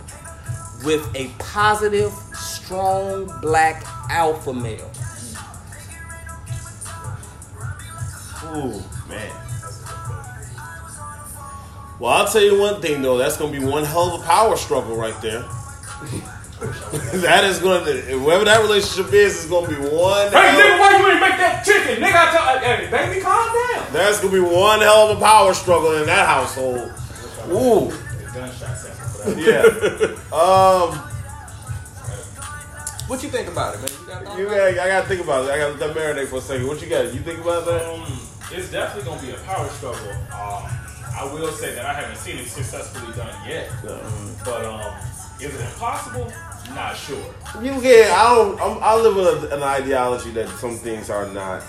with a positive, strong black alpha male? Ooh, man. Well, I'll tell you one thing though. That's gonna be one hell of a power struggle right there. that is gonna, whoever that relationship is, is gonna be one. Hey, hell- nigga, why you ain't make that chicken? Nigga, I tell hey, baby, calm down. That's gonna be one hell of a power struggle in that household. Ooh, Gunshot sample for that. yeah. um, What you think about it, man? You got, you got I gotta think about it. I gotta let that marinate for a second. What you got? You think about that? Um, it's definitely gonna be a power struggle. Um, I will say that I haven't seen it successfully done yet. No. But um, is it impossible? Not sure. You get. I don't. I'm, I live with an ideology that some things are not.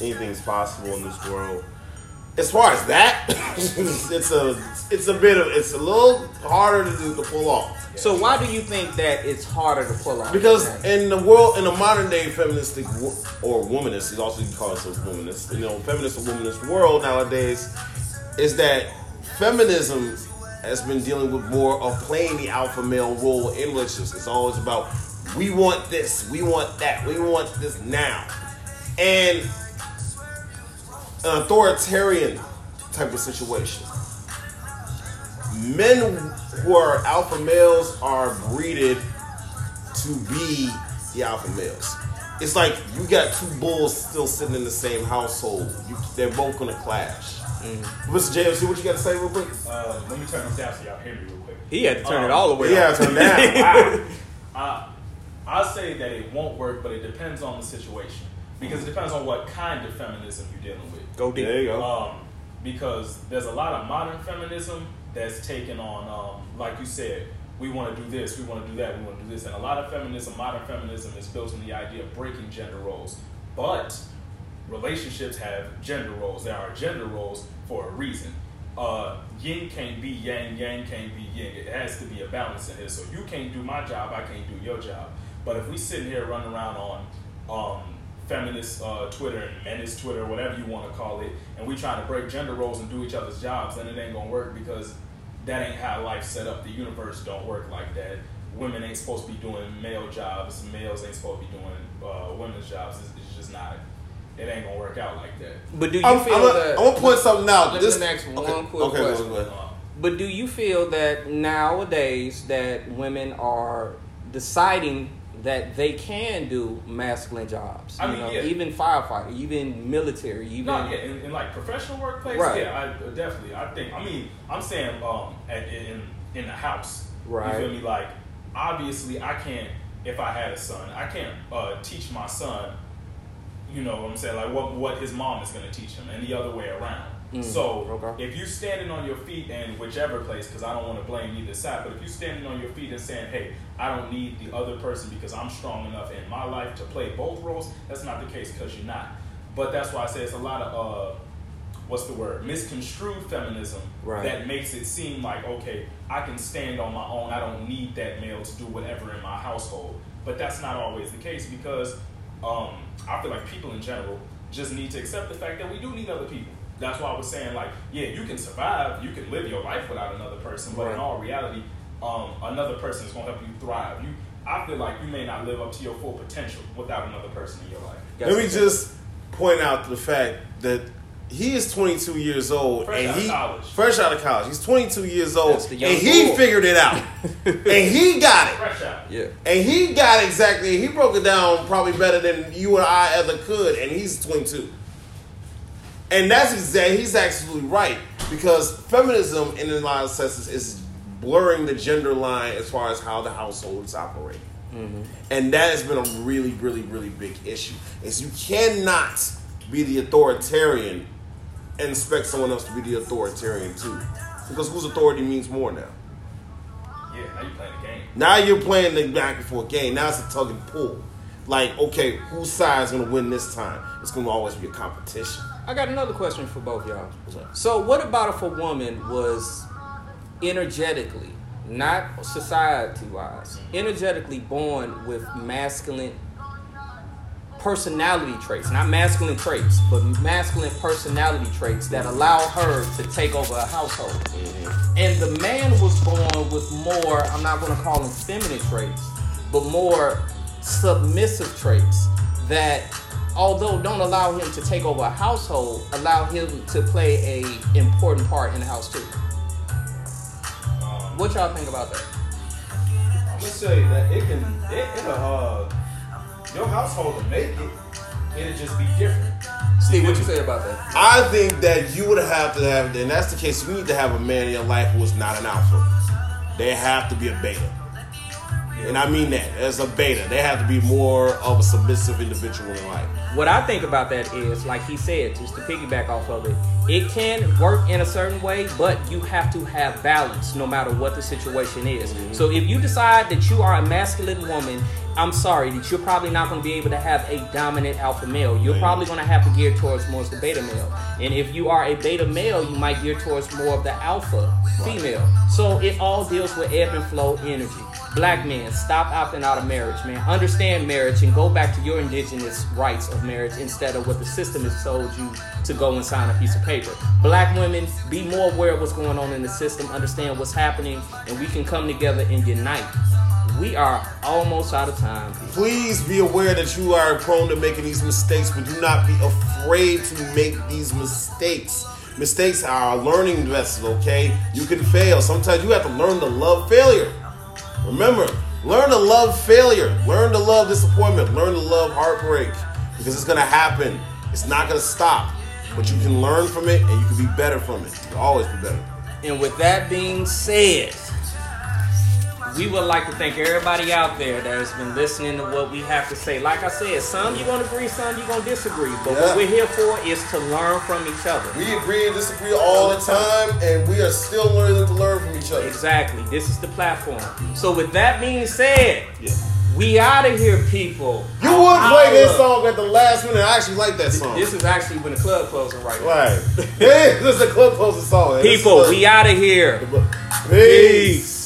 Anything's possible in this world. As far as that, it's a. It's a bit of. It's a little harder to do to pull off. So why do you think that it's harder to pull off? Because in the world, in the modern day feministic wo- or womanist, is also called a womanist. You know, feminist or womanist world nowadays is that feminism has been dealing with more of playing the alpha male role in relationships. It's always about we want this, we want that, we want this now, and an authoritarian type of situation men who are alpha males are breeded to be the alpha males. It's like you got two bulls still sitting in the same household. You, they're both gonna clash. Mr. JMC, what you got to say real quick? Uh, let me turn this down so y'all hear me real quick. he had to turn it Um, all the way Yeah, off. turn down. Wow. I, I say that it won't work, but it depends on the situation because it depends on what kind of feminism you're dealing with. Go deep. There you go. Um, because there's a lot of modern feminism that's taken on, um, like you said, we want to do this, we want to do that, we want to do this, and a lot of feminism, modern feminism, is built on the idea of breaking gender roles. But relationships have gender roles. There are gender roles for a reason. Uh, yin can't be yang, yang can't be yin. It has to be a balance in here. So you can't do my job, I can't do your job. But if we sitting here running around on um, feminist uh, Twitter and menace Twitter, whatever you want to call it, and we trying to break gender roles and do each other's jobs, then it ain't gonna work because that ain't how life's set up. The universe don't work like that. Women ain't supposed to be doing male jobs. Males ain't supposed to be doing uh, women's jobs. It's, it's just not. It ain't gonna work out like that. But do you I'm, feel I'm, that? I'm gonna point something out. Let This me ask one okay, quick okay, go question. ahead. Uh, But do you feel that nowadays that women are deciding that they can do masculine jobs. I you mean, know, yeah. even firefighter, even military, even No, yeah, in, in like professional workplace, Right. yeah, I uh, definitely. I think. I mean, I'm saying, um, at, in in the house, Right. You feel me? Like, obviously, I can't. If I had a son, I can't uh, teach my son. You know what I'm saying? Like what what his mom is going to teach him, and the other way around. Mm, so okay. if you're standing on your feet in whichever place, because I don't want to blame either side, but if you're standing on your feet and saying, "Hey, I don't need the other person because I'm strong enough in my life to play both roles," that's not the case because you're not. But that's why I say it's a lot of uh, what's the word misconstrued feminism Right. that makes it seem like okay i can stand on my own i don't need that male to do whatever in my household but that's not always the case because um, i feel like people in general just need to accept the fact that we do need other people that's why i was saying like yeah you can survive you can live your life without another person but in all reality um, another person is going to help you thrive you i feel like you may not live up to your full potential without another person in your life That's Let me just point out the fact that he is 22 years old Fresh and out of he college. fresh out of college. He's 22 years old That's the young and he bull. figured it out. and he got it. fresh out yeah. And he got exactly. He broke it down probably better than you and I ever could. And he's 22. And that's exactly. He's absolutely right because feminism, in a lot of senses, is blurring the gender line as far as how the household is operating. Mm-hmm. And that has been a really, really, really big issue. Is you cannot be the authoritarian and expect someone else to be the authoritarian too, because whose authority means more now. yeah now you're playing the game Now you're playing the back and forth game. Now it's a tug and pull. Like, okay, whose side is gonna win this time? It's gonna always be a competition. I got another question for both y'all. So, what about if a woman was energetically, not society wise, energetically born with masculine personality traits, not masculine traits, but masculine personality traits that allow her to take over a household. Mm-hmm. And the man was born with more, I'm not going to call them feminine traits, but more submissive traits that although don't allow him to take over a household, allow him to play a important part in the house too. What y'all think about that? I'm gonna say that it can, it, it'll, uh, your household will make it. It'll just be different. Steve, what you say about that? I think that you would have to have, and that's the case. You need to have a man in your life who is not an alpha. They have to be a beta, and I mean that as a beta. They have to be more of a submissive individual in life. What I think about that is, like he said, just to piggyback off of it, it can work in a certain way, but you have to have balance no matter what the situation is. Mm-hmm. So if you decide that you are a masculine woman, I'm sorry that you're probably not going to be able to have a dominant alpha male. You're probably going to have to gear towards more of the beta male. And if you are a beta male, you might gear towards more of the alpha female. So it all deals with ebb and flow energy. Black men, stop opting out of marriage, man. Understand marriage and go back to your indigenous rights of marriage instead of what the system has told you to go and sign a piece of paper. Black women, be more aware of what's going on in the system, understand what's happening, and we can come together and unite. We are almost out of time. people. Please be aware that you are prone to making these mistakes, but do not be afraid to make these mistakes. Mistakes are a learning vessel, okay? You can fail. Sometimes you have to learn to love failure. Remember, learn to love failure. Learn to love disappointment. Learn to love heartbreak. Because it's gonna happen. It's not gonna stop. But you can learn from it and you can be better from it. You can always be better. And with that being said, we would like to thank everybody out there that has been listening to what we have to say. Like I said, some you're gonna agree, some you're gonna disagree. But Yeah. what we're here for is to learn from each other. We agree and disagree all the time, and we are still learning to learn from each other. Exactly. This is the platform. So with that being said, Yeah. we out of here, people. You would play this Holla. song at the last minute. I actually like that song. This is actually when the club closing right now. Right. this is the club closing song. People, we out of here. Peace.